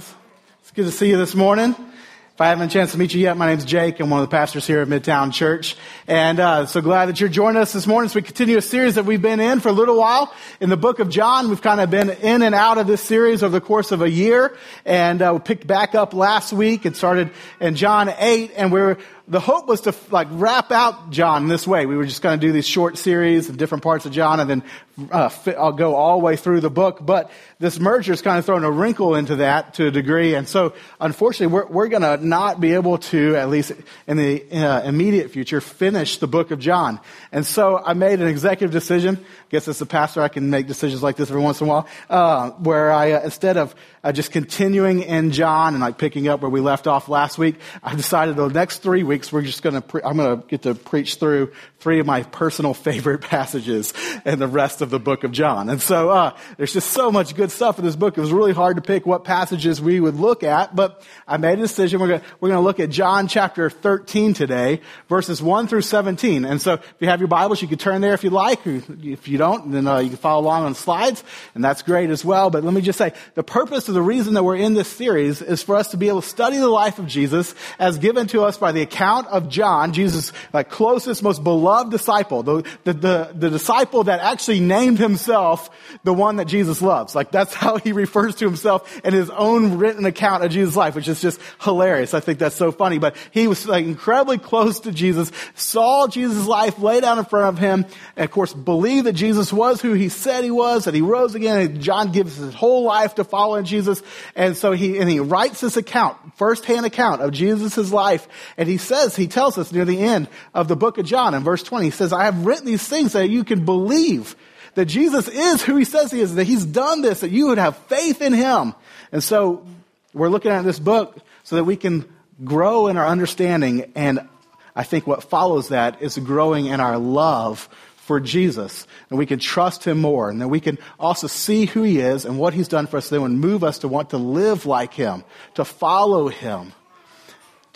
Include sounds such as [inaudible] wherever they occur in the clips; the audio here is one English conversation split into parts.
friends. It's good to see you this morning. If I haven't a chance to meet you yet, my name's Jake. I'm one of the pastors here at Midtown Church. And uh, so glad that you're joining us this morning as we continue a series that we've been in for a little while in the book of John. We've kind of been in and out of this series over the course of a year. And uh, we picked back up last week and started in John 8. And we're the hope was to like wrap out John this way. We were just going to do these short series of different parts of John and then uh, fit, I'll go all the way through the book. But this merger is kind of thrown a wrinkle into that to a degree. And so unfortunately, we're, we're going to not be able to, at least in the uh, immediate future, finish the book of John. And so I made an executive decision. I guess as a pastor, I can make decisions like this every once in a while, uh, where I, uh, instead of uh, just continuing in John and like picking up where we left off last week, I decided the next three weeks we're just going to, pre- I'm going to get to preach through three of my personal favorite [laughs] passages in the rest of the book of John. And so, uh, there's just so much good stuff in this book. It was really hard to pick what passages we would look at, but I made a decision. We're going we're going to look at John chapter 13 today, verses 1 through 17. And so, if you have your Bibles, you can turn there if you like. If you don't, then uh, you can follow along on slides, and that's great as well. But let me just say, the purpose of the reason that we're in this series is for us to be able to study the life of Jesus as given to us by the account of John, Jesus' like closest, most beloved disciple, the, the, the, the disciple that actually named himself the one that Jesus loves. Like that's how he refers to himself in his own written account of Jesus' life, which is just hilarious. I think that's so funny. But he was like incredibly close to Jesus, saw Jesus' life laid out in front of him, and of course believed that Jesus was who he said he was, that he rose again. And John gives his whole life to following Jesus. Jesus. And so he, and he writes this account, firsthand account of Jesus' life. And he says, he tells us near the end of the book of John in verse 20, he says, I have written these things that you can believe that Jesus is who he says he is, that he's done this, that you would have faith in him. And so we're looking at this book so that we can grow in our understanding. And I think what follows that is growing in our love for Jesus, and we can trust him more, and then we can also see who he is and what he's done for us, that would move us to want to live like him, to follow him,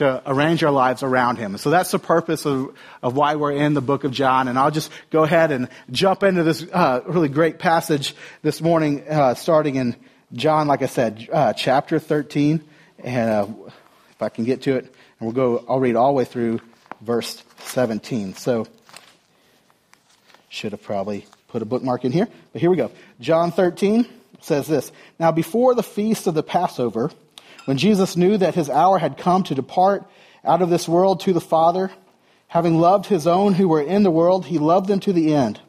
to arrange our lives around him. So that's the purpose of, of why we're in the book of John, and I'll just go ahead and jump into this uh, really great passage this morning, uh, starting in John, like I said, uh, chapter 13, and uh, if I can get to it, and we'll go, I'll read all the way through verse 17. So, should have probably put a bookmark in here, but here we go. John 13 says this Now, before the feast of the Passover, when Jesus knew that his hour had come to depart out of this world to the Father, having loved his own who were in the world, he loved them to the end.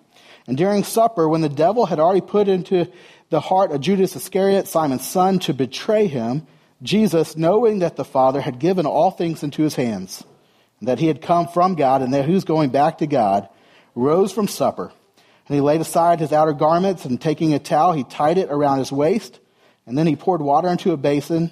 And during supper, when the devil had already put into the heart of Judas Iscariot, Simon's son, to betray him, Jesus, knowing that the Father had given all things into his hands, and that he had come from God, and that he was going back to God, rose from supper, and he laid aside his outer garments, and taking a towel, he tied it around his waist, and then he poured water into a basin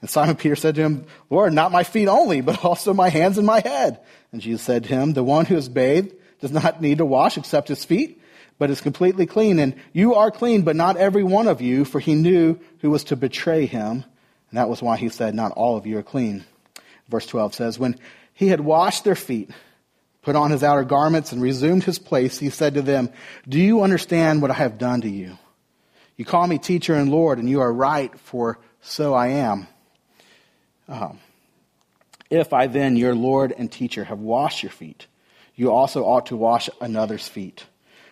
And Simon Peter said to him, Lord, not my feet only, but also my hands and my head. And Jesus said to him, The one who is bathed does not need to wash except his feet, but is completely clean. And you are clean, but not every one of you, for he knew who was to betray him. And that was why he said, Not all of you are clean. Verse 12 says, When he had washed their feet, put on his outer garments, and resumed his place, he said to them, Do you understand what I have done to you? You call me teacher and Lord, and you are right, for so I am. Um, if I then, your Lord and teacher, have washed your feet, you also ought to wash another's feet.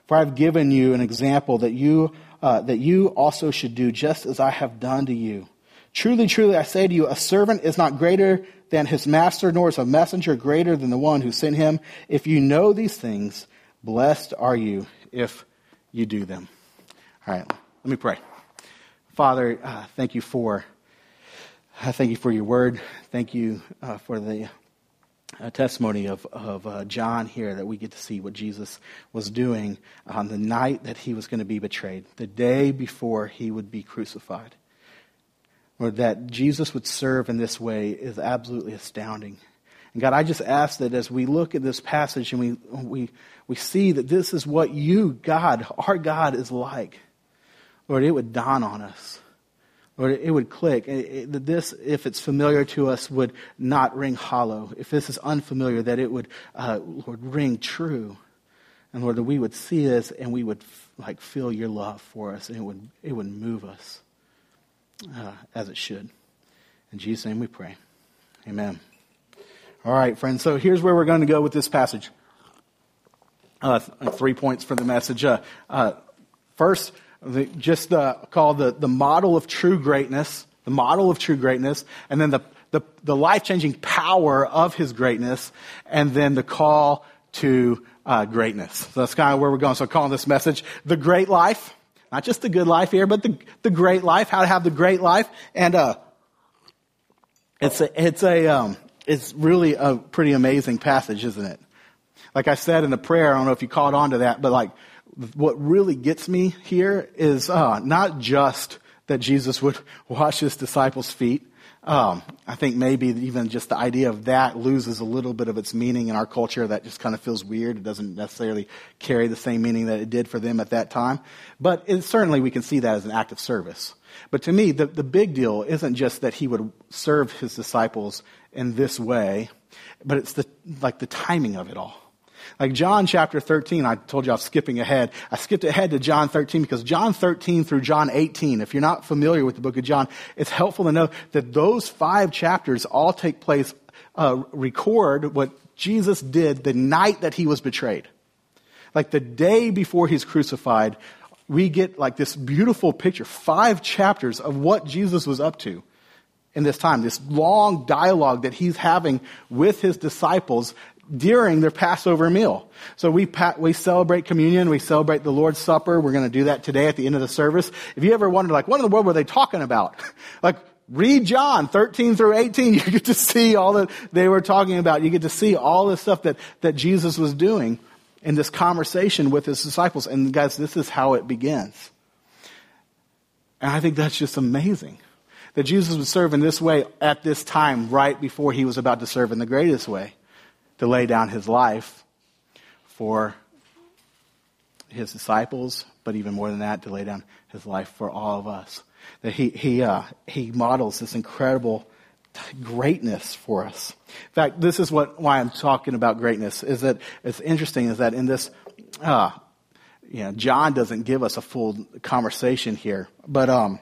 For I have given you an example that you, uh, that you also should do just as I have done to you. Truly, truly, I say to you, a servant is not greater than his master, nor is a messenger greater than the one who sent him. If you know these things, blessed are you if you do them. All right. Let me pray. Father, uh, thank you for uh, thank you for your word. Thank you uh, for the uh, testimony of of uh, John here that we get to see what Jesus was doing on the night that he was going to be betrayed, the day before he would be crucified. Or that Jesus would serve in this way is absolutely astounding. And God, I just ask that as we look at this passage and we, we, we see that this is what you, God, our God, is like, Lord, it would dawn on us. Lord, it would click. This, if it's familiar to us, would not ring hollow. If this is unfamiliar, that it would, uh, Lord, ring true. And Lord, that we would see this and we would like feel your love for us, and it would it would move us uh, as it should. In Jesus' name, we pray. Amen. All right, friends. So here's where we're going to go with this passage. Uh, three points for the message. Uh, uh first, the, just the, called the, the model of true greatness, the model of true greatness, and then the, the, the life changing power of his greatness, and then the call to uh, greatness. So that's kind of where we're going. So calling this message the great life, not just the good life here, but the, the great life, how to have the great life. And, uh, it's a, it's a, um, it's really a pretty amazing passage, isn't it? Like I said in the prayer, I don't know if you caught on to that, but like what really gets me here is uh, not just that Jesus would [laughs] wash his disciples' feet. Um, I think maybe even just the idea of that loses a little bit of its meaning in our culture. That just kind of feels weird. It doesn't necessarily carry the same meaning that it did for them at that time. But it, certainly we can see that as an act of service. But to me, the, the big deal isn't just that he would serve his disciples in this way, but it's the, like the timing of it all. Like John chapter 13, I told you I was skipping ahead. I skipped ahead to John 13 because John 13 through John 18, if you're not familiar with the book of John, it's helpful to know that those five chapters all take place, uh, record what Jesus did the night that he was betrayed. Like the day before he's crucified, we get like this beautiful picture, five chapters of what Jesus was up to in this time, this long dialogue that he's having with his disciples during their Passover meal. So we, we celebrate communion, we celebrate the Lord's Supper. We're going to do that today at the end of the service. If you ever wondered, like, what in the world were they talking about? [laughs] like, read John 13 through 18. [laughs] You get to see all that they were talking about. You get to see all the stuff that, that Jesus was doing in this conversation with his disciples. And guys, this is how it begins. And I think that's just amazing. That Jesus would serve in this way at this time, right before he was about to serve in the greatest way to lay down his life for his disciples, but even more than that, to lay down his life for all of us. That he, he, uh, he models this incredible greatness for us. In fact, this is what, why I'm talking about greatness, is that it's interesting is that in this, uh, you know, John doesn't give us a full conversation here, but, um,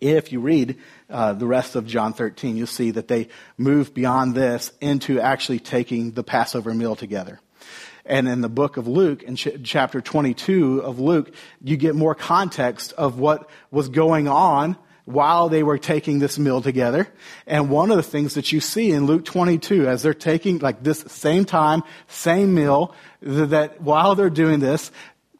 if you read uh, the rest of John 13, you'll see that they move beyond this into actually taking the Passover meal together. And in the book of Luke, in ch- chapter 22 of Luke, you get more context of what was going on while they were taking this meal together. And one of the things that you see in Luke 22, as they're taking like this same time, same meal, that while they're doing this,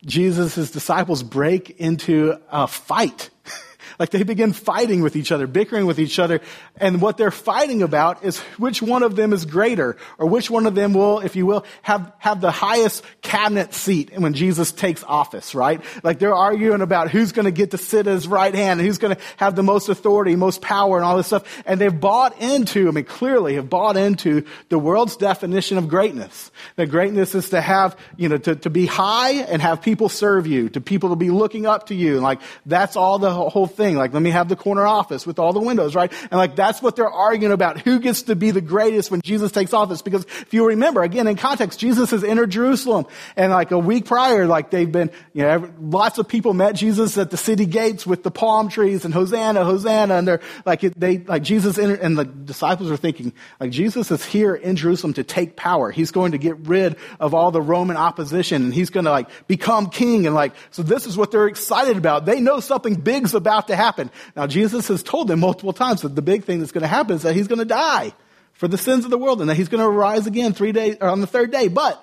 Jesus' disciples break into a fight. [laughs] Like they begin fighting with each other, bickering with each other. And what they're fighting about is which one of them is greater or which one of them will, if you will, have, have the highest cabinet seat when Jesus takes office, right? Like they're arguing about who's to get to sit at his right hand and who's to have the most authority, most power and all this stuff. And they've bought into, I mean, clearly have bought into the world's definition of greatness. That greatness is to have, you know, to, to be high and have people serve you, to people to be looking up to you. And like, that's all the whole thing. Like, let me have the corner office with all the windows, right? And like, that's what they're arguing about. Who gets to be the greatest when Jesus takes office? Because if you remember, again, in context, Jesus has entered Jerusalem. And like a week prior, like they've been, you know, lots of people met Jesus at the city gates with the palm trees and Hosanna, Hosanna. And they're like, they, like Jesus entered, and the disciples are thinking, like, Jesus is here in Jerusalem to take power. He's going to get rid of all the Roman opposition and he's going to like become king. And like, so this is what they're excited about. They know something big's about to to happen. Now, Jesus has told them multiple times that the big thing that's going to happen is that he's going to die for the sins of the world and that he's going to rise again three days or on the third day. But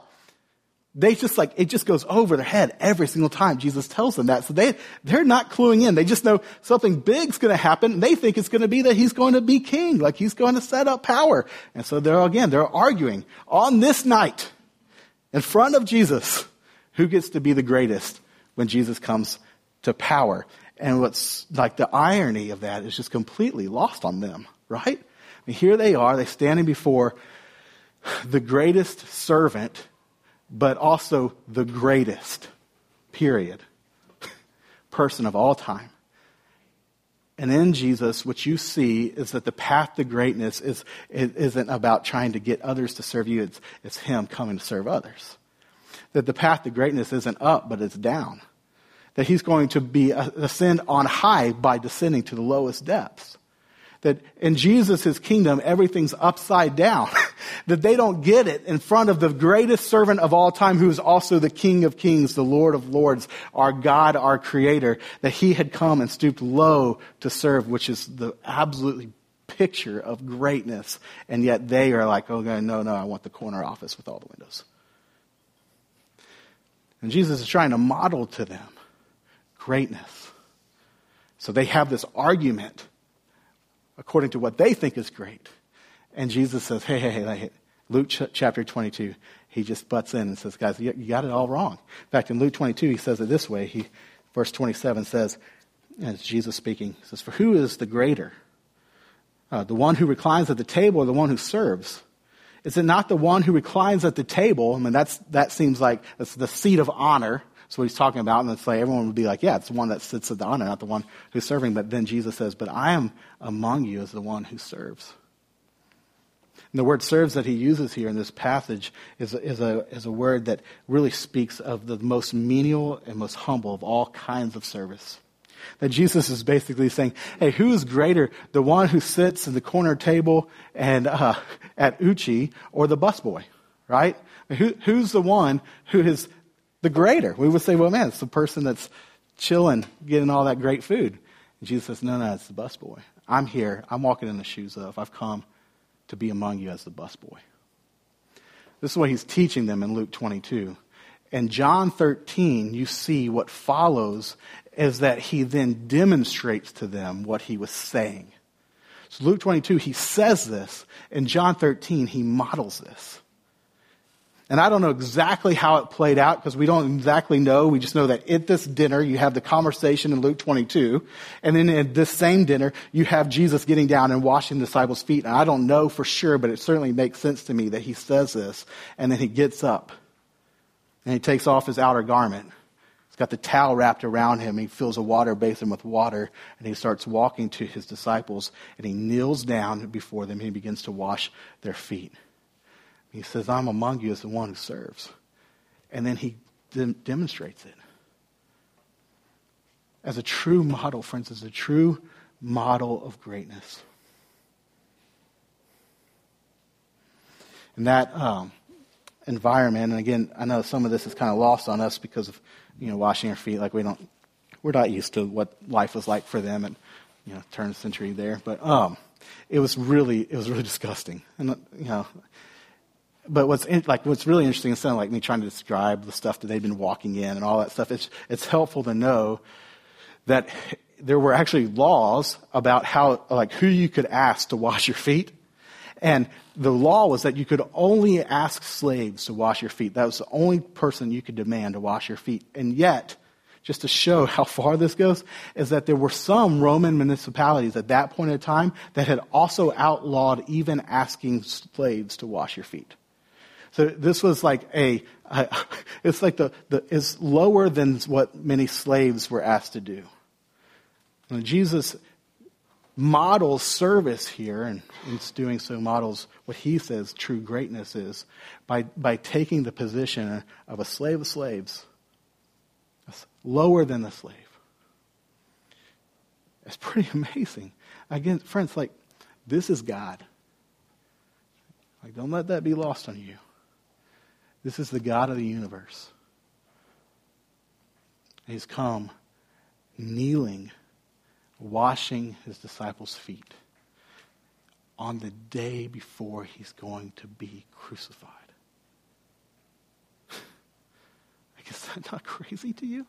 they just like, it just goes over their head every single time Jesus tells them that. So they, they're not cluing in. They just know something big's going to happen. And they think it's going to be that he's going to be king, like he's going to set up power. And so they're again, they're arguing on this night in front of Jesus who gets to be the greatest when Jesus comes to power. And what's like the irony of that is just completely lost on them, right? I mean, here they are, they're standing before the greatest servant, but also the greatest, period, [laughs] person of all time. And in Jesus, what you see is that the path to greatness is, isn't about trying to get others to serve you, it's, it's Him coming to serve others. That the path to greatness isn't up, but it's down. That He's going to be uh, ascend on high by descending to the lowest depths that in Jesus' kingdom, everything's upside down. [laughs] that they don't get it in front of the greatest servant of all time, who is also the King of kings, the Lord of lords, our God, our creator, that he had come and stooped low to serve, which is the absolutely picture of greatness. And yet they are like, oh, no, no, I want the corner office with all the windows. And Jesus is trying to model to them greatness. So they have this argument according to what they think is great. And Jesus says, hey, hey, hey, Luke ch- chapter 22, he just butts in and says, guys, you, you, got it all wrong. In fact, in Luke 22, he says it this way. He, verse 27 says, as Jesus speaking, he says, for who is the greater? Uh, the one who reclines at the table or the one who serves? Is it not the one who reclines at the table? I mean, that's, that seems like that's the seat of honor. That's what he's talking about. And it's like everyone would be like, yeah, it's the one that sits at the honor, not the one who's serving. But then Jesus says, but I am among you as the one who serves. And the word serves that he uses here in this passage is, is, a, is a word that really speaks of the most menial and most humble of all kinds of service. That Jesus is basically saying, hey, who is greater, the one who sits in the corner table and uh, at Uchi or the busboy, right? Who, who's the one who is the greater. We would say, well, man, it's the person that's chilling, getting all that great food. And Jesus says, no, no, it's the busboy. I'm here. I'm walking in the shoes of. I've come to be among you as the busboy. This is what he's teaching them in Luke 22. In John 13, you see what follows is that he then demonstrates to them what he was saying. So Luke 22, he says this. In John 13, he models this. And I don't know exactly how it played out because we don't exactly know. We just know that at this dinner, you have the conversation in Luke 22. And then in this same dinner, you have Jesus getting down and washing the disciples' feet. And I don't know for sure, but it certainly makes sense to me that he says this. And then he gets up and he takes off his outer garment. He's got the towel wrapped around him. He fills a water basin with water and he starts walking to his disciples and he kneels down before them and he begins to wash their feet. He says, I'm among you as the one who serves. And then he de- demonstrates it. As a true model, friends, as a true model of greatness. In that um, environment, and again, I know some of this is kind of lost on us because of, you know, washing our feet. Like we don't, we're not used to what life was like for them and, you know, turn the century there. But um, it was really, it was really [laughs] disgusting. And, you know, but what's in, like what's really interesting instead of like me trying to describe the stuff that they've been walking in and all that stuff, it's it's helpful to know that there were actually laws about how like who you could ask to wash your feet. And the law was that you could only ask slaves to wash your feet. That was the only person you could demand to wash your feet. And yet, just to show how far this goes, is that there were some Roman municipalities at that point in time that had also outlawed even asking slaves to wash your feet. So this was like a, [laughs] it's like the, the, it's lower than what many slaves were asked to do. And Jesus models service here, and in doing so models what he says true greatness is, by, by taking the position of a slave of slaves, lower than the slave. It's pretty [laughs] amazing. Again, friends, like, this is God. Like, don't let that be lost on you. This is the God of the universe. He's come kneeling, washing his disciples' feet on the day before he's going to be crucified. [laughs] I guess that's not crazy to you?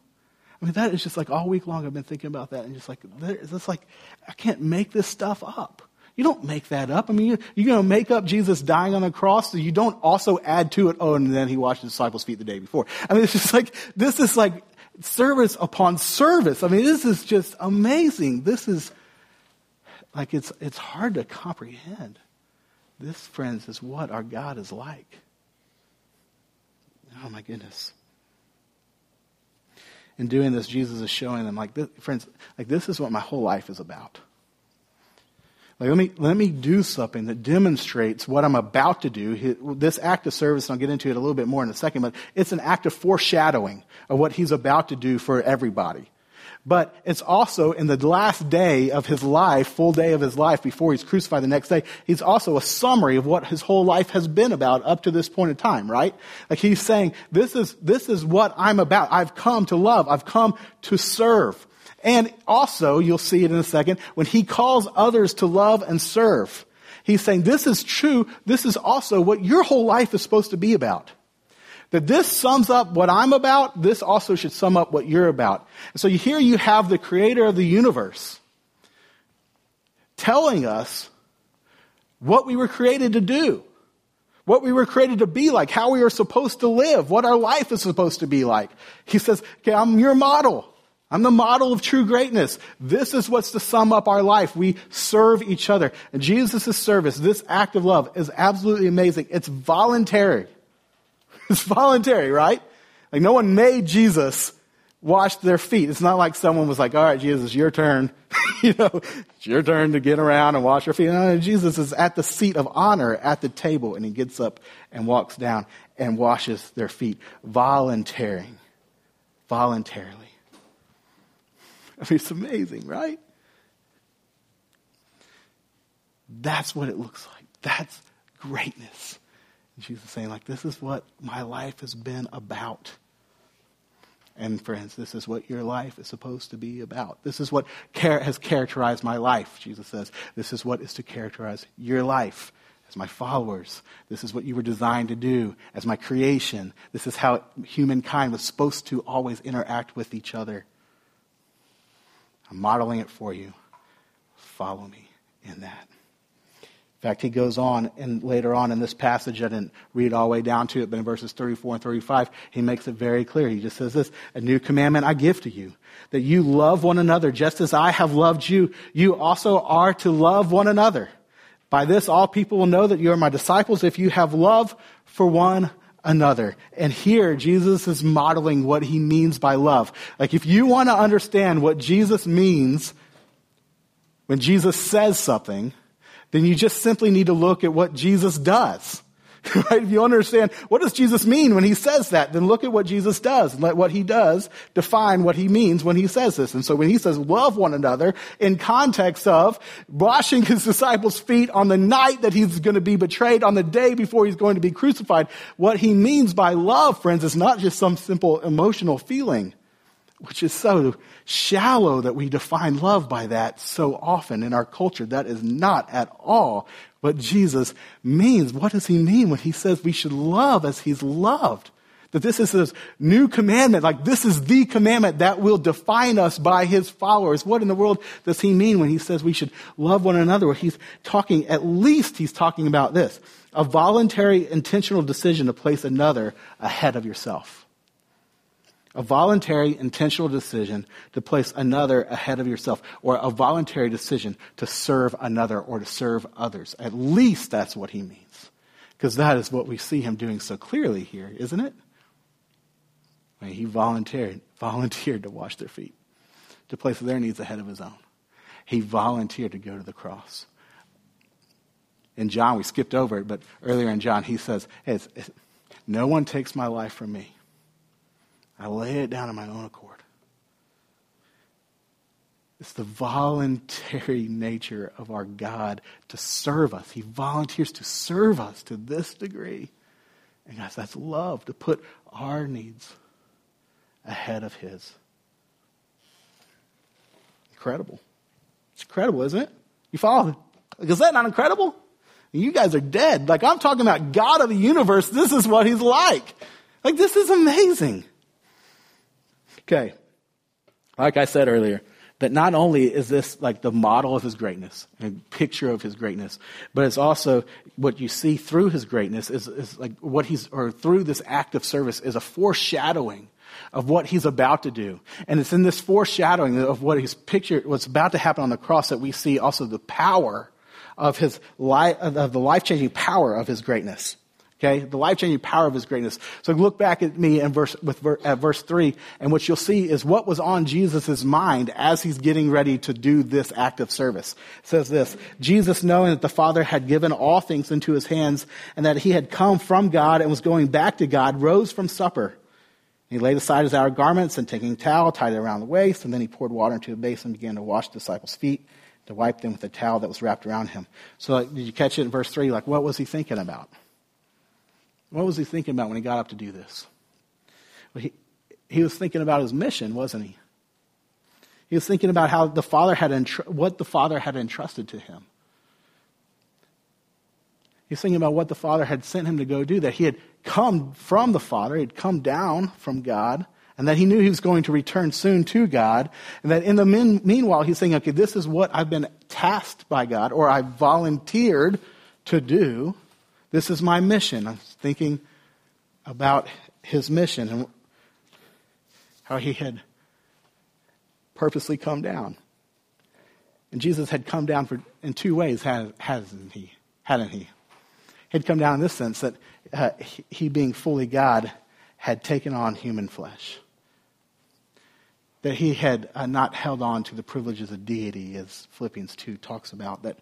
I mean, that is just like all week long I've been thinking about that and just like, it's like, I can't make this stuff up. You don't make that up. I mean, you're, you're going to make up Jesus dying on the cross, so you don't also add to it, oh, and then he washed the disciples' feet the day before. I mean, it's just like, this is like service upon service. I mean, this is just amazing. This is like, it's, it's hard to comprehend This, friends, is what our God is like. Oh my goodness. In doing this, Jesus is showing them, like, this, friends, like this is what my whole life is about. Like, let me, let me do something that demonstrates what I'm about to do. This act of service, and I'll get into it a little bit more in a second, but it's an act of foreshadowing of what he's about to do for everybody. But it's also in the last day of his life, full day of his life before he's crucified the next day, he's also a summary of what his whole life has been about up to this point in time, right? Like he's saying, this is, this is what I'm about. I've come to love. I've come to serve. And also, you'll see it in a second, when he calls others to love and serve, he's saying, this is true. This is also what your whole life is supposed to be about that this sums up what I'm about, this also should sum up what you're about. And so here you have the creator of the universe telling us what we were created to do, what we were created to be like, how we are supposed to live, what our life is supposed to be like. He says, okay, I'm your model. I'm the model of true greatness. This is what's to sum up our life. We serve each other. And Jesus' service, this act of love, is absolutely amazing. It's voluntary. [laughs] It's voluntary, right? Like no one made Jesus wash their feet. It's not like someone was like, all right, Jesus, your turn. [laughs] you know, it's your turn to get around and wash your feet. No, Jesus is at the seat of honor at the table and he gets up and walks down and washes their feet. Voluntary. Voluntarily. I mean, it's amazing, right? That's what it looks like. That's greatness. And Jesus is saying, like, this is what my life has been about. And friends, this is what your life is supposed to be about. This is what char- has characterized my life, Jesus says. This is what is to characterize your life as my followers. This is what you were designed to do as my creation. This is how humankind was supposed to always interact with each other. I'm modeling it for you. Follow me in that. In fact, he goes on, and later on in this passage, I didn't read all the way down to it, but in verses 34 and 35, he makes it very clear. He just says this, a new commandment I give to you, that you love one another just as I have loved you. You also are to love one another. By this, all people will know that you are my disciples if you have love for one another. And here, Jesus is modeling what he means by love. Like, if you want to understand what Jesus means when Jesus says something, then you just simply need to look at what Jesus does. [laughs] right? If you understand what does Jesus mean when he says that, then look at what Jesus does and let what he does define what he means when he says this. And so when he says love one another in context of washing his disciples' feet on the night that he's going to be betrayed, on the day before he's going to be crucified, what he means by love, friends, is not just some simple emotional feeling which is so shallow that we define love by that so often in our culture. That is not at all what Jesus means. What does he mean when he says we should love as he's loved? That this is his new commandment, like this is the commandment that will define us by his followers. What in the world does he mean when he says we should love one another? Well, he's talking, at least he's talking about this, a voluntary intentional decision to place another ahead of yourself a voluntary, intentional decision to place another ahead of yourself, or a voluntary decision to serve another or to serve others. At least that's what he means. Because that is what we see him doing so clearly here, isn't it? I mean, he volunteered, volunteered to wash their feet, to place their needs ahead of his own. He volunteered to go to the cross. In John, we skipped over it, but earlier in John, he says, hey, it's, it's, No one takes my life from me I lay it down on my own accord. It's the voluntary [laughs] nature of our God to serve us. He volunteers to serve us to this degree. And guys, that's love, to put our needs ahead of His. Incredible. It's incredible, isn't it? You follow? Is that not incredible? You guys are dead. Like I'm talking about God of the universe. This is what He's like. Like this is amazing. Okay. Like I said earlier, that not only is this like the model of his greatness, a picture of his greatness, but it's also what you see through his greatness is, is like what he's, or through this act of service is a foreshadowing of what he's about to do. And it's in this foreshadowing of what he's pictured, what's about to happen on the cross that we see also the power of his life, of the life-changing power of his greatness. Okay, the life-changing power of his greatness. So look back at me and verse, with, at verse three, and what you'll see is what was on Jesus' mind as he's getting ready to do this act of service. It says this, Jesus knowing that the Father had given all things into his hands and that he had come from God and was going back to God, rose from supper. He laid aside his outer garments and taking a towel, tied it around the waist, and then he poured water into a basin and began to wash the disciples' feet, to wipe them with a towel that was wrapped around him. So like, did you catch it in verse three? Like, what was he thinking about? What was he thinking about when he got up to do this? Well, he, he was thinking about his mission, wasn't he? He was thinking about how the Father had entr- what the Father had entrusted to him. He's thinking about what the Father had sent him to go do, that he had come from the Father, he had come down from God, and that he knew he was going to return soon to God, and that in the mean, meanwhile, he's saying, okay, this is what I've been tasked by God, or I volunteered to do. This is my mission. I'm thinking about his mission and how he had purposely come down. And Jesus had come down for, in two ways, hasn't he? Hadn't he? He'd come down in this sense that uh, he, being fully God, had taken on human flesh. That he had uh, not held on to the privileges of deity, as Philippians 2 talks about, that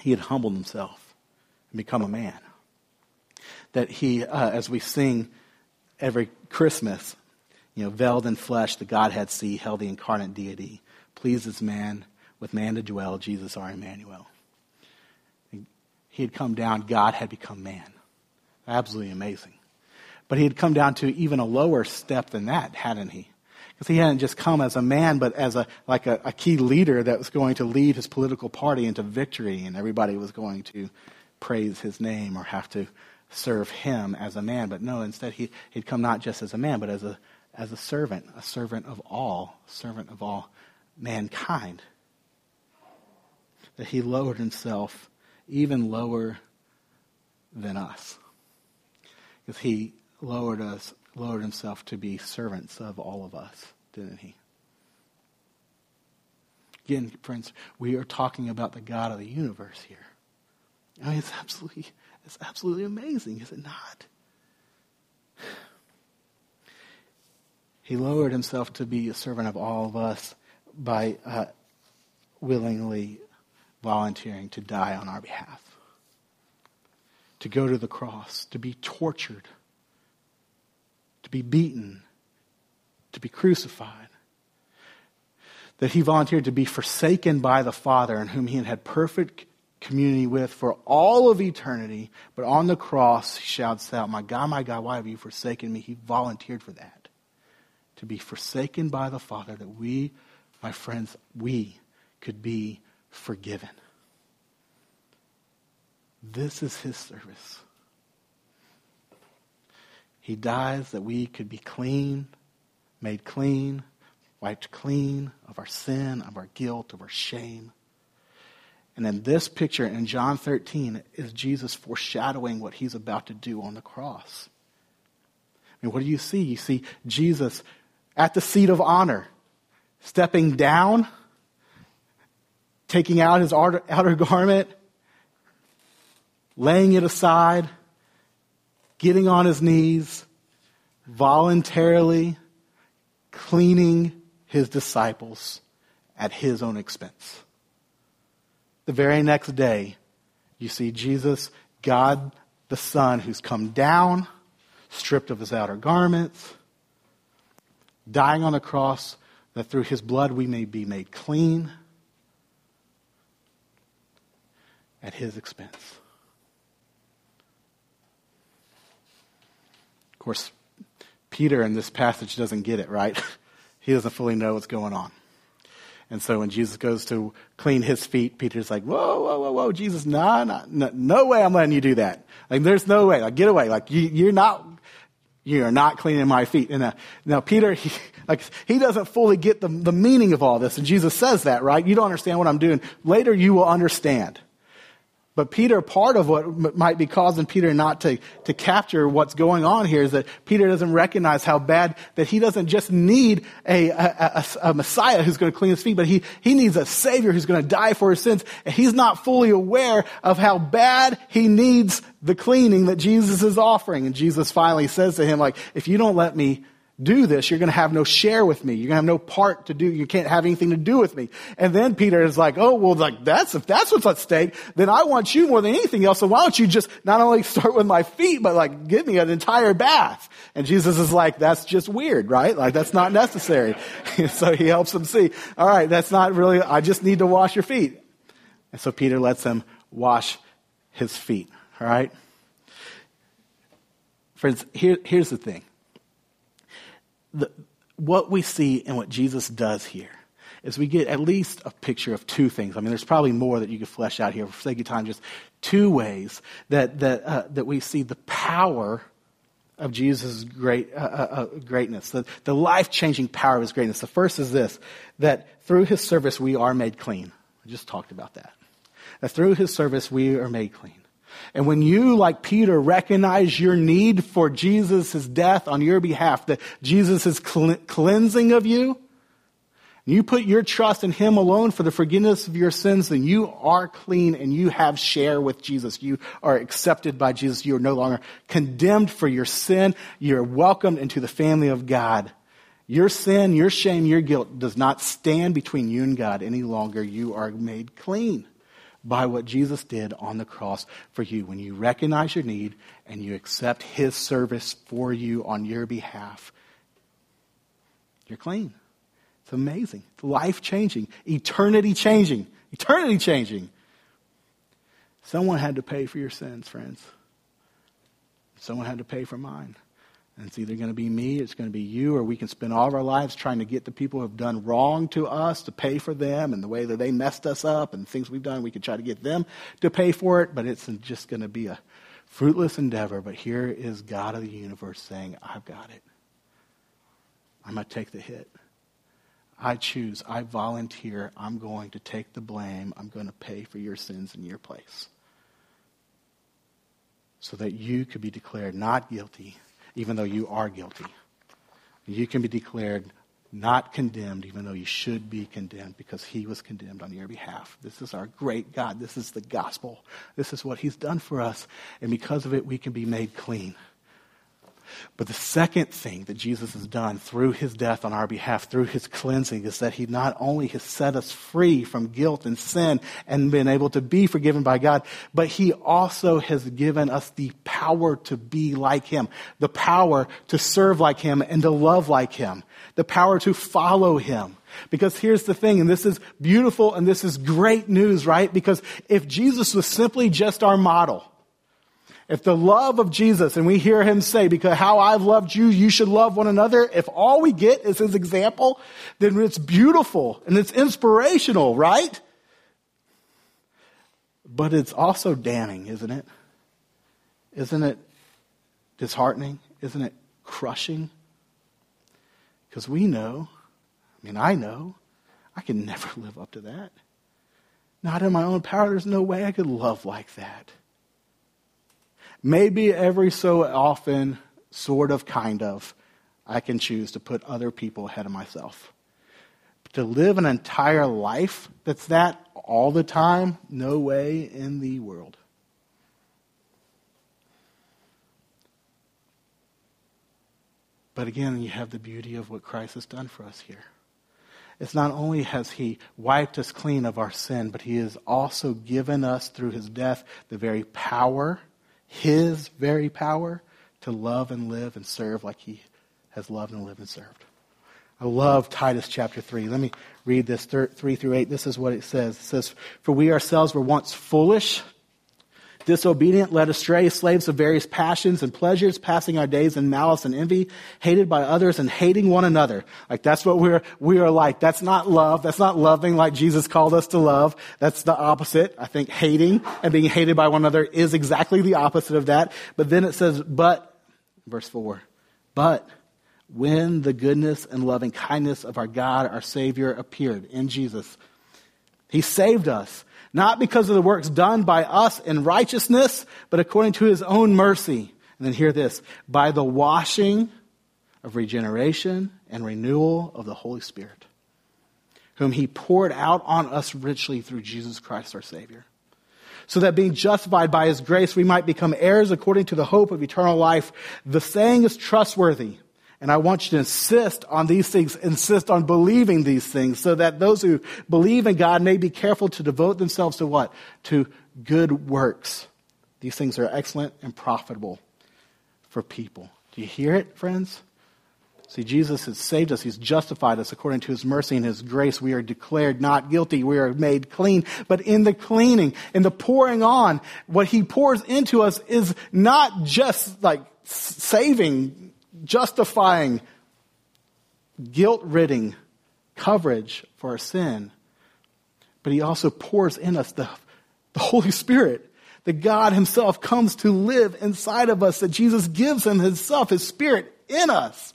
he had humbled himself become a man. That he, uh, as we sing every Christmas, you know, veiled in flesh, the Godhead see, held the incarnate deity, pleases man, with man to dwell, Jesus our Emmanuel. He had come down, God had become man. Absolutely amazing. But he had come down to even a lower step than that, hadn't he? Because he hadn't just come as a man, but as a like a, a, key leader that was going to lead his political party into victory, and everybody was going to praise his name or have to serve him as a man. But no, instead he, he'd come not just as a man, but as a, as a servant, a servant of all, servant of all mankind. That he lowered himself even lower than us. Because he lowered us, lowered himself to be servants of all of us, didn't he? Again, friends, we are talking about the God of the universe here. I mean, it's absolutely, it's absolutely amazing, is it not? He lowered himself to be a servant of all of us by uh, willingly volunteering to die on our behalf, to go to the cross, to be tortured, to be beaten, to be crucified. That he volunteered to be forsaken by the Father in whom he had had perfect community with for all of eternity. But on the cross, he shouts out, My God, my God, why have you forsaken me? He volunteered for that. To be forsaken by the Father, that we, my friends, we could be forgiven. This is his service. He dies that we could be clean, made clean, wiped clean of our sin, of our guilt, of our shame. And then this picture in John 13 is Jesus foreshadowing what he's about to do on the cross. I mean, what do you see? You see Jesus at the seat of honor, stepping down, taking out his outer, outer garment, laying it aside, getting on his knees, voluntarily cleaning his disciples at his own expense. The very next day, you see Jesus, God the Son, who's come down, stripped of his outer garments, dying on the cross that through his blood we may be made clean at his expense. Of course, Peter in this passage doesn't get it, right? [laughs] he doesn't fully know what's going on. And so when Jesus goes to clean his feet, Peter's like, whoa, whoa, whoa, whoa, Jesus, nah, nah, no, no way I'm letting you do that. Like, there's no way. Like, get away. Like, you, you're not, you're not cleaning my feet. And uh, now Peter, he, [laughs] like, he doesn't fully get the, the meaning of all this. And Jesus says that, right? You don't understand what I'm doing. Later you will understand. But Peter, part of what might be causing Peter not to, to capture what's going on here is that Peter doesn't recognize how bad, that he doesn't just need a, a, a, a Messiah who's going to clean his feet, but he, he needs a Savior who's going to die for his sins. And he's not fully aware of how bad he needs the cleaning that Jesus is offering. And Jesus finally says to him, like, if you don't let me do this, you're going to have no share with me. You're going to have no part to do. You can't have anything to do with me. And then Peter is like, oh, well, like that's, if that's what's at stake, then I want you more than anything else. So why don't you just not only [laughs] start with my feet, but like give me an entire bath? And Jesus is like, that's just weird, right? Like that's not necessary. [laughs] so he helps him see, all right, that's not really, I just need to wash your feet. And so Peter lets him wash his feet, all right? Friends, here, here's the thing the, what we see and what Jesus does here is we get at least a picture of two things. I mean, there's probably more that you could flesh out here. For sake of time, just two ways that, that, uh, that we see the power of Jesus' great, uh, uh, uh greatness, the, the life changing power of his greatness. The first is this that through his service we are made clean. I just talked about that. That through his service we are made clean. And when you, like Peter, recognize your need for Jesus' death on your behalf, that Jesus' cleansing of you, and you put your trust in Him alone for the forgiveness of your sins, then you are clean and you have share with Jesus. You are accepted by Jesus. You are no longer condemned for your sin. You're welcomed into the family of God. Your sin, your shame, your guilt does not stand between you and God any longer. You are made clean by what Jesus did on the cross for you. When you recognize your need and you accept his service for you on your behalf, you're clean. It's amazing. It's life changing, eternity changing, eternity changing. Someone had to pay for your sins, friends. Someone had to pay for mine. And it's either going to be me, it's going to be you, or we can spend all of our lives trying to get the people who have done wrong to us to pay for them and the way that they messed us up and things we've done. We could try to get them to pay for it, but it's just going to be a fruitless endeavor. But here is God of the universe saying, I've got it. I'm going to take the hit. I choose, I volunteer, I'm going to take the blame, I'm going to pay for your sins in your place. So that you could be declared not guilty even though you are guilty. You can be declared not condemned, even though you should be condemned because he was condemned on your behalf. This is our great God. This is the gospel. This is what he's done for us. And because of it, we can be made clean. But the second thing that Jesus has done through his death on our behalf, through his cleansing, is that he not only has set us free from guilt and sin and been able to be forgiven by God, but he also has given us the power to be like him, the power to serve like him and to love like him, the power to follow him. Because here's the thing, and this is beautiful and this is great news, right? Because if Jesus was simply just our model, if the love of Jesus, and we hear him say, because how I've loved you, you should love one another. If all we get is his example, then it's beautiful and it's inspirational, right? But it's also damning, isn't it? Isn't it disheartening? Isn't it crushing? Because we know, I mean, I know, I can [laughs] never live up to that. Not in my own power. There's no way I could love like that. Maybe every so often, sort of, kind of, I can choose to put other people ahead of myself. But to live an entire life that's that all the time, no way in the world. But again, you have the beauty of what Christ has done for us here. It's not only has he wiped us clean of our sin, but he has also given us through his death the very power his very power to love and live and serve like he has loved and lived and served. I love Titus chapter 3. Let me read this 3 through 8. This is what it says. It says, For we ourselves were once foolish disobedient, led astray, slaves of various passions and pleasures, passing our days in malice and envy, hated by others and hating one another. Like that's what we're, we are like. That's not love. That's not loving like Jesus called us to love. That's the opposite. I think hating and being hated by one another is exactly the opposite of that. But then it says, but, verse four, but when the goodness and loving kindness of our God, our Savior appeared in Jesus, He saved us, not because of the works done by us in righteousness, but according to his own mercy. And then hear this by the washing of regeneration and renewal of the Holy Spirit, whom he poured out on us richly through Jesus Christ our Savior. So that being justified by his grace, we might become heirs according to the hope of eternal life. The saying is trustworthy. And I want you to insist on these things, insist on believing these things so that those who believe in God may be careful to devote themselves to what? To good works. These things are excellent and profitable for people. Do you hear it, friends? See, Jesus has saved us. He's justified us according to his mercy and his grace. We are declared not guilty. We are made clean. But in the cleaning, in the pouring on, what he pours into us is not just like saving justifying, guilt ridding coverage for our sin. But he also pours in us the, the Holy Spirit. That God himself comes to live inside of us, that Jesus gives him himself, his spirit in us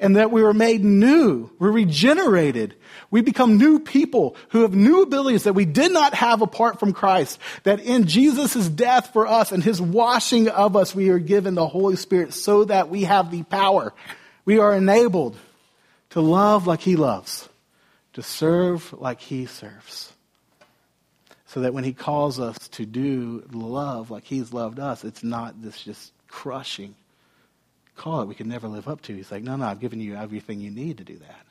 and that we were made new. We're regenerated. We become new people who have new abilities that we did not have apart from Christ. That in Jesus' death for us and his washing of us, we are given the Holy Spirit so that we have the power. We are enabled to love like he loves, to serve like he serves. So that when he calls us to do love like he's loved us, it's not this just crushing call that we could never live up to. He's like, no, no, I've given you everything you need to do that.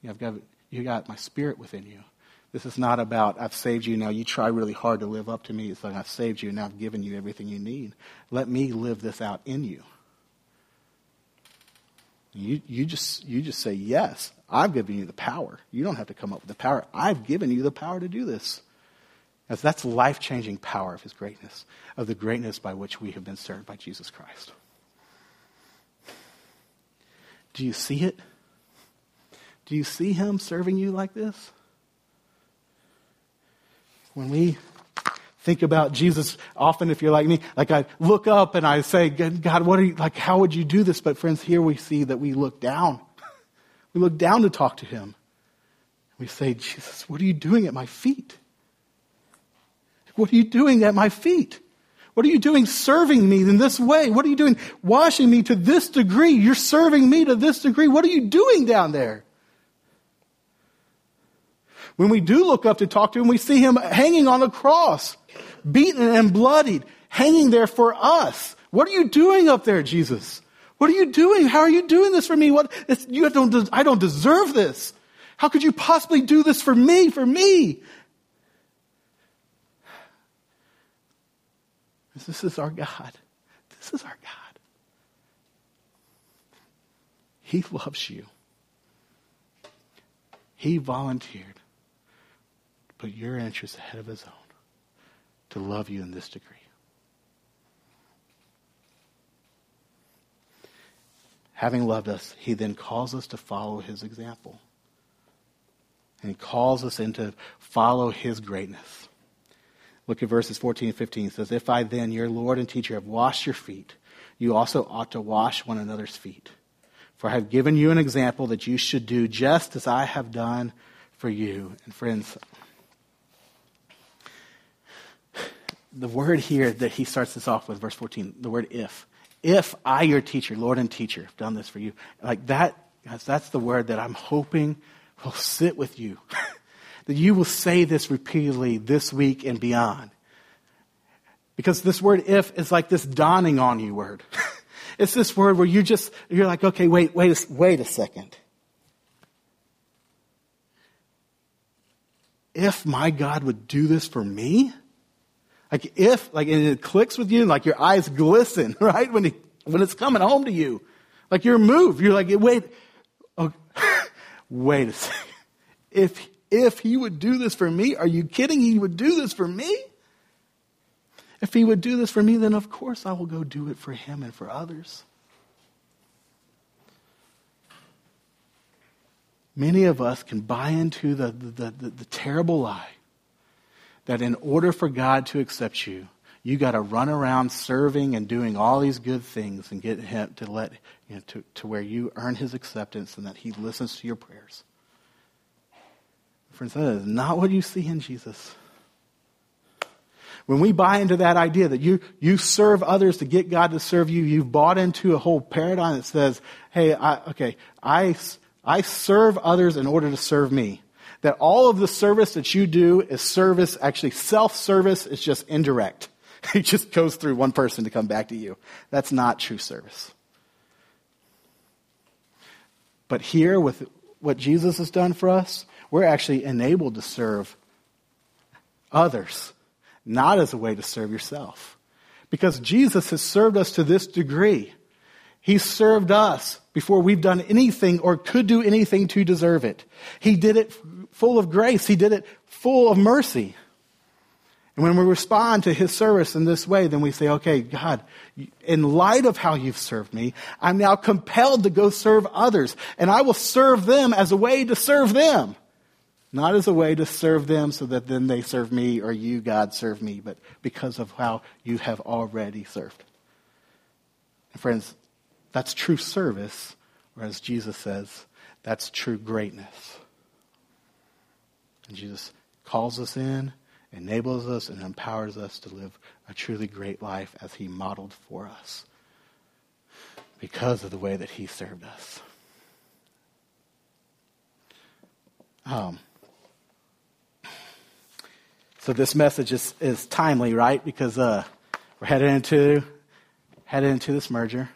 You have got, you got my spirit within you. This is not about, I've saved you, now you try really hard to live up to me. It's like, I've saved you, now I've given you everything you need. Let me live this out in you. You, you, just, you just say, yes, I've given you the power. You don't have to come up with the power. I've given you the power to do this. As that's life changing power of his greatness, of the greatness by which we have been served by Jesus Christ. Do you see it? Do you see him serving you like this? When we think about Jesus, often if you're like me, like I look up and I say, God, what are you, like, how would you do this? But friends, here we see that we look down. [laughs] We look down to talk to him. We say, Jesus, what are you doing at my feet? What are you doing at my feet? What are you doing serving me in this way? What are you doing washing me to this degree? You're serving me to this degree. What are you doing down there? When we do look up to talk to him, we see him hanging on a cross, beaten and bloodied, hanging there for us. What are you doing up there, Jesus? What are you doing? How are you doing this for me? What, you don't, I don't deserve this. How could you possibly do this for me, for me? This is our God. This is our God. He loves you. He volunteered to put your interests ahead of his own, to love you in this degree. Having loved us, he then calls us to follow his example. And he calls us into follow his greatness. Look at verses 14 and 15. It says, If I then, your Lord and teacher, have washed your feet, you also ought to wash one another's feet. For I have given you an example that you should do just as I have done for you. And friends, the word here that he starts this off with, verse 14, the word if. If I, your teacher, Lord and teacher, have done this for you. Like that, that's the word that I'm hoping will sit with you. [laughs] that you will say this repeatedly this week and beyond. Because this word if is like this dawning on you word. [laughs] it's this word where you just, you're like, okay, wait, wait, wait a second. If my God would do this for me, like if, like, and it clicks with you, like your eyes glisten, [laughs] right? When, he, when it's coming home to you. Like you're moved. You're like, wait, oh, [laughs] wait a second. If if he would do this for me, are you kidding? He would do this for me? If he would do this for me, then of course I will go do it for him and for others. Many of us can buy into the, the, the, the terrible lie that in order for God to accept you, you got to run around serving and doing all these good things and get him to let you know, to, to where you earn his acceptance and that he listens to your prayers. Friends, that is not what you see in Jesus. When we buy into that idea that you, you serve others to get God to serve you, you've bought into a whole paradigm that says, hey, I, okay, I, I serve others in order to serve me. That all of the service that you do is service, actually self-service is just indirect. [laughs] It just goes through one person to come back to you. That's not true service. But here, with what Jesus has done for us, we're actually enabled to serve others not as a way to serve yourself. Because Jesus has served us to this degree. He served us before we've done anything or could do anything to deserve it. He did it full of grace. He did it full of mercy. And when we respond to his service in this way, then we say, okay, God, in light of how you've served me, I'm now compelled to go serve others. And I will serve them as a way to serve them. Not as a way to serve them so that then they serve me or you, God, serve me, but because of how you have already served. And friends, that's true service, or as Jesus says, that's true greatness. And Jesus calls us in, enables us, and empowers us to live a truly great life as he modeled for us because of the way that he served us. Um, so this message is, is timely, right? Because uh, we're headed into headed into this merger,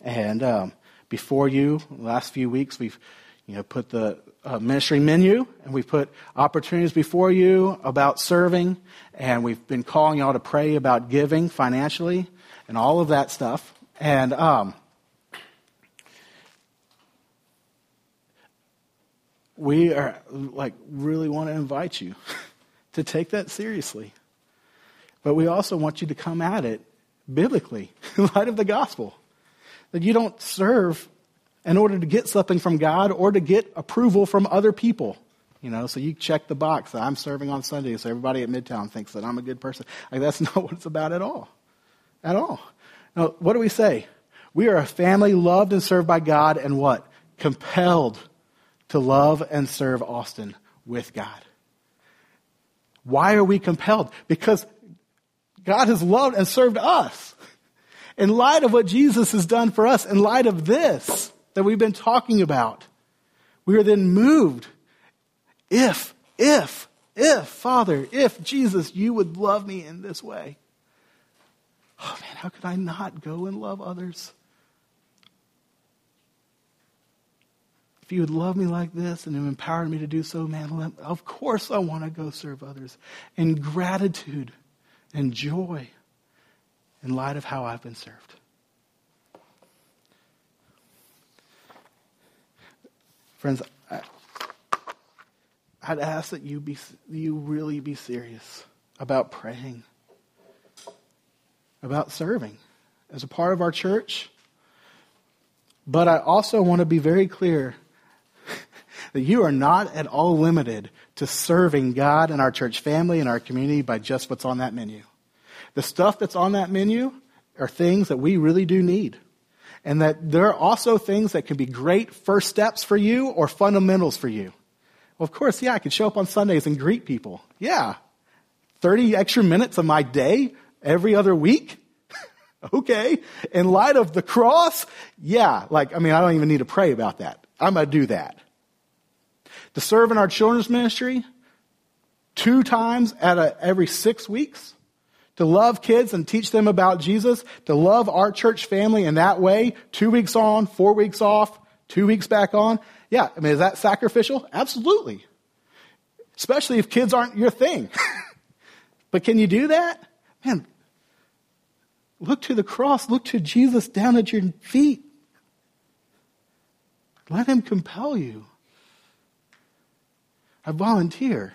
and um, before you, the last few weeks, we've you know put the uh, ministry menu, and we've put opportunities before you about serving, and we've been calling y'all to pray about giving financially, and all of that stuff, and. Um, we are like really want to invite you [laughs] to take that seriously. But we also want you to come at it biblically, [laughs] in light of the gospel. That you don't serve in order to get something from God or to get approval from other people. You know, so you check the box that I'm serving on Sunday, so everybody at Midtown thinks that I'm a good person. Like that's [laughs] not what it's about at all. At all. Now, what do we say? We are a family loved and served by God and what? Compelled to love and serve Austin with God. Why are we compelled? Because God has loved and served us. In light of what Jesus has done for us, in light of this that we've been talking about, we are then moved. If, if, if, Father, if Jesus, you would love me in this way. Oh man, how could I not go and love others? If you would love me like this and empower me to do so, man, of course I want to go serve others in gratitude and joy in light of how I've been served. Friends, I, would ask that you, be, you really be serious about praying, about serving as a part of our church. But I also want to be very clear that you are not at all limited to serving God and our church family and our community by just what's on that menu. The stuff that's on that menu are things that we really do need. And that there are also things that can be great first steps for you or fundamentals for you. Well, of course, yeah, I could show up on Sundays and greet people. Yeah. 30 extra minutes of my day every other week? [laughs] okay. In light of the cross? Yeah. Like, I mean, I don't even need to pray about that. I'm going to do that to serve in our children's ministry two times at a, every six weeks, to love kids and teach them about Jesus, to love our church family in that way, two weeks on, four weeks off, two weeks back on. Yeah, I mean, is that sacrificial? Absolutely. Especially if kids aren't your thing. [laughs] but can you do that? Man, look to the cross, look to Jesus down at your feet. Let him compel you. I volunteer.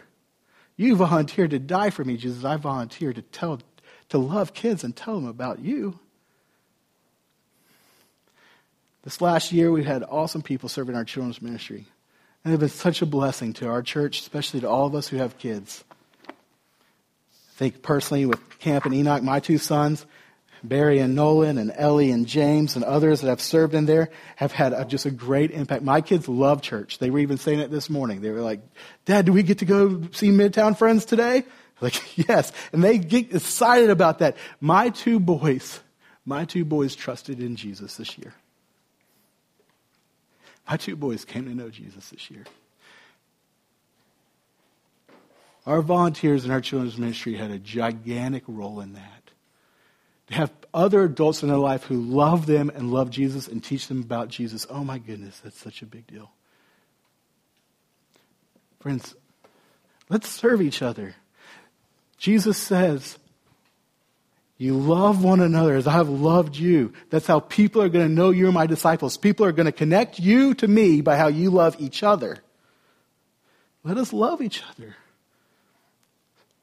You volunteered to die for me, Jesus. I volunteer to tell, to love kids and tell them about you. This last year, we've had awesome people serving our children's ministry. And they've been such a blessing to our church, especially to all of us who have kids. I think personally with Camp and Enoch, my two sons, Barry and Nolan and Ellie and James and others that have served in there have had a, just a great impact. My kids love church. They were even saying it this morning. They were like, Dad, do we get to go see Midtown friends today? [laughs] Like, yes. And they get excited about that. My two boys, my two boys trusted in Jesus this year. My two boys came to know Jesus this year. Our volunteers in our children's ministry had a gigantic role in that. To have other adults in their life who love them and love Jesus and teach them about Jesus, oh my goodness, that's such a big deal. Friends, let's serve each other. Jesus says, You love one another as I have loved you. That's how people are going to know you're my disciples. People are going to connect you to me by how you love each other. Let us love each other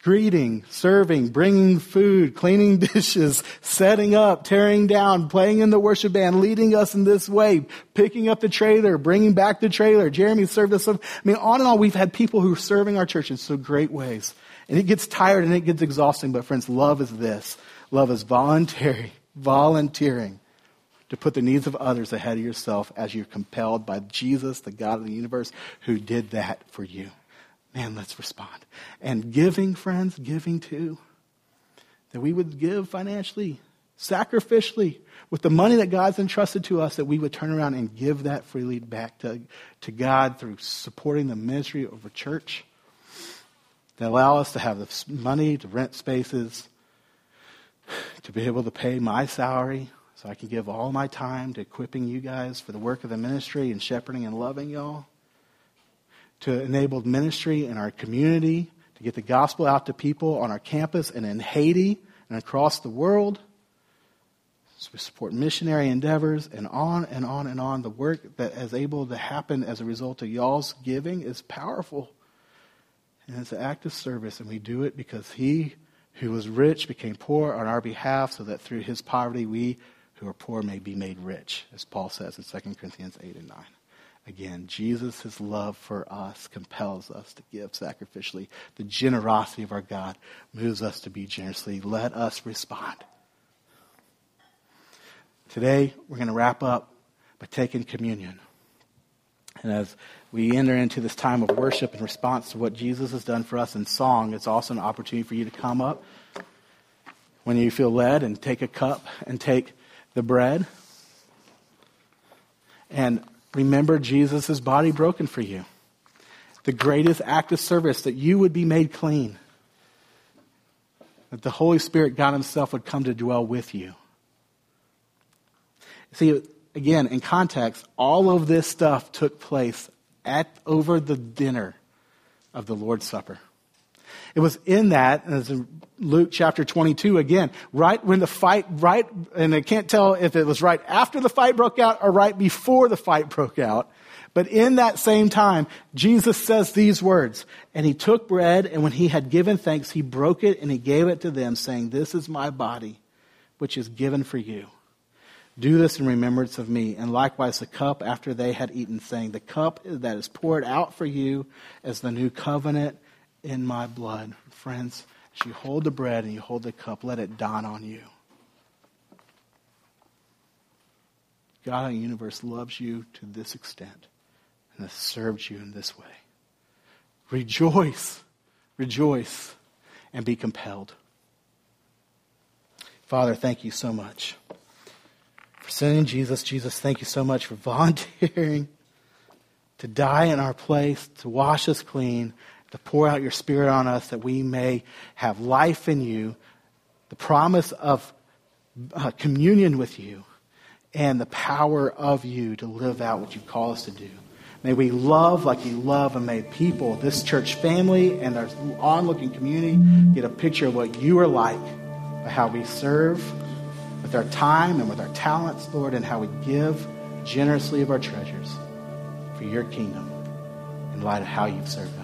greeting, serving, bringing food, cleaning [laughs] dishes, setting up, tearing down, playing in the worship band, leading us in this way, picking up the trailer, bringing back the trailer. Jeremy served us. I mean, on and on, we've had people who are serving our church in so great ways. And it gets tired and it gets exhausting, but friends, love is this. Love is voluntary, [laughs] volunteering to put the needs of others ahead of yourself as you're compelled by Jesus, the God of the universe, who did that for you man, let's respond. And giving, friends, giving too. That we would give financially, sacrificially, with the money that God's entrusted to us, that we would turn around and give that freely back to, to God through supporting the ministry of a church. That allow us to have the money to rent spaces, to be able to pay my salary, so I can give all my time to equipping you guys for the work of the ministry and shepherding and loving y'all to enable ministry in our community, to get the gospel out to people on our campus and in Haiti and across the world. So we support missionary endeavors and on and on and on. The work that is able to happen as a result of y'all's giving is powerful. And it's an act of service, and we do it because He who was rich became poor on our behalf, so that through His poverty we who are poor may be made rich, as Paul says in 2 Corinthians 8 and 9. Again, Jesus' love for us compels us to give sacrificially. The generosity of our God moves us to be generously. Let us respond. Today, we're going to wrap up by taking communion. And as we enter into this time of worship in response to what Jesus has done for us in song, it's also an opportunity for you to come up when you feel led and take a cup and take the bread. And Remember Jesus' body broken for you. The greatest act of service that you would be made clean. That the Holy Spirit, God Himself, would come to dwell with you. See, again, in context, all of this stuff took place at over the dinner of the Lord's Supper. It was in that, as Luke chapter 22 again, right when the fight, right, and I can't tell if it was right after the fight broke out or right before the fight broke out. But in that same time, Jesus says these words, and he took bread, and when he had given thanks, he broke it and he gave it to them, saying, This is my body, which is given for you. Do this in remembrance of me. And likewise the cup after they had eaten, saying, The cup that is poured out for you as the new covenant in my blood. Friends, as you hold the bread and you hold the cup, let it dawn on you. God in the universe loves you to this extent and has served you in this way. Rejoice, rejoice, and be compelled. Father, thank you so much for sending Jesus. Jesus, thank you so much for volunteering to die in our place, to wash us clean, to pour out your Spirit on us that we may have life in you, the promise of uh, communion with you, and the power of you to live out what you call us to do. May we love like you love, and may people, this church family and our onlooking community, get a picture of what you are like by how we serve with our time and with our talents, Lord, and how we give generously of our treasures for your kingdom in light of how you've served us.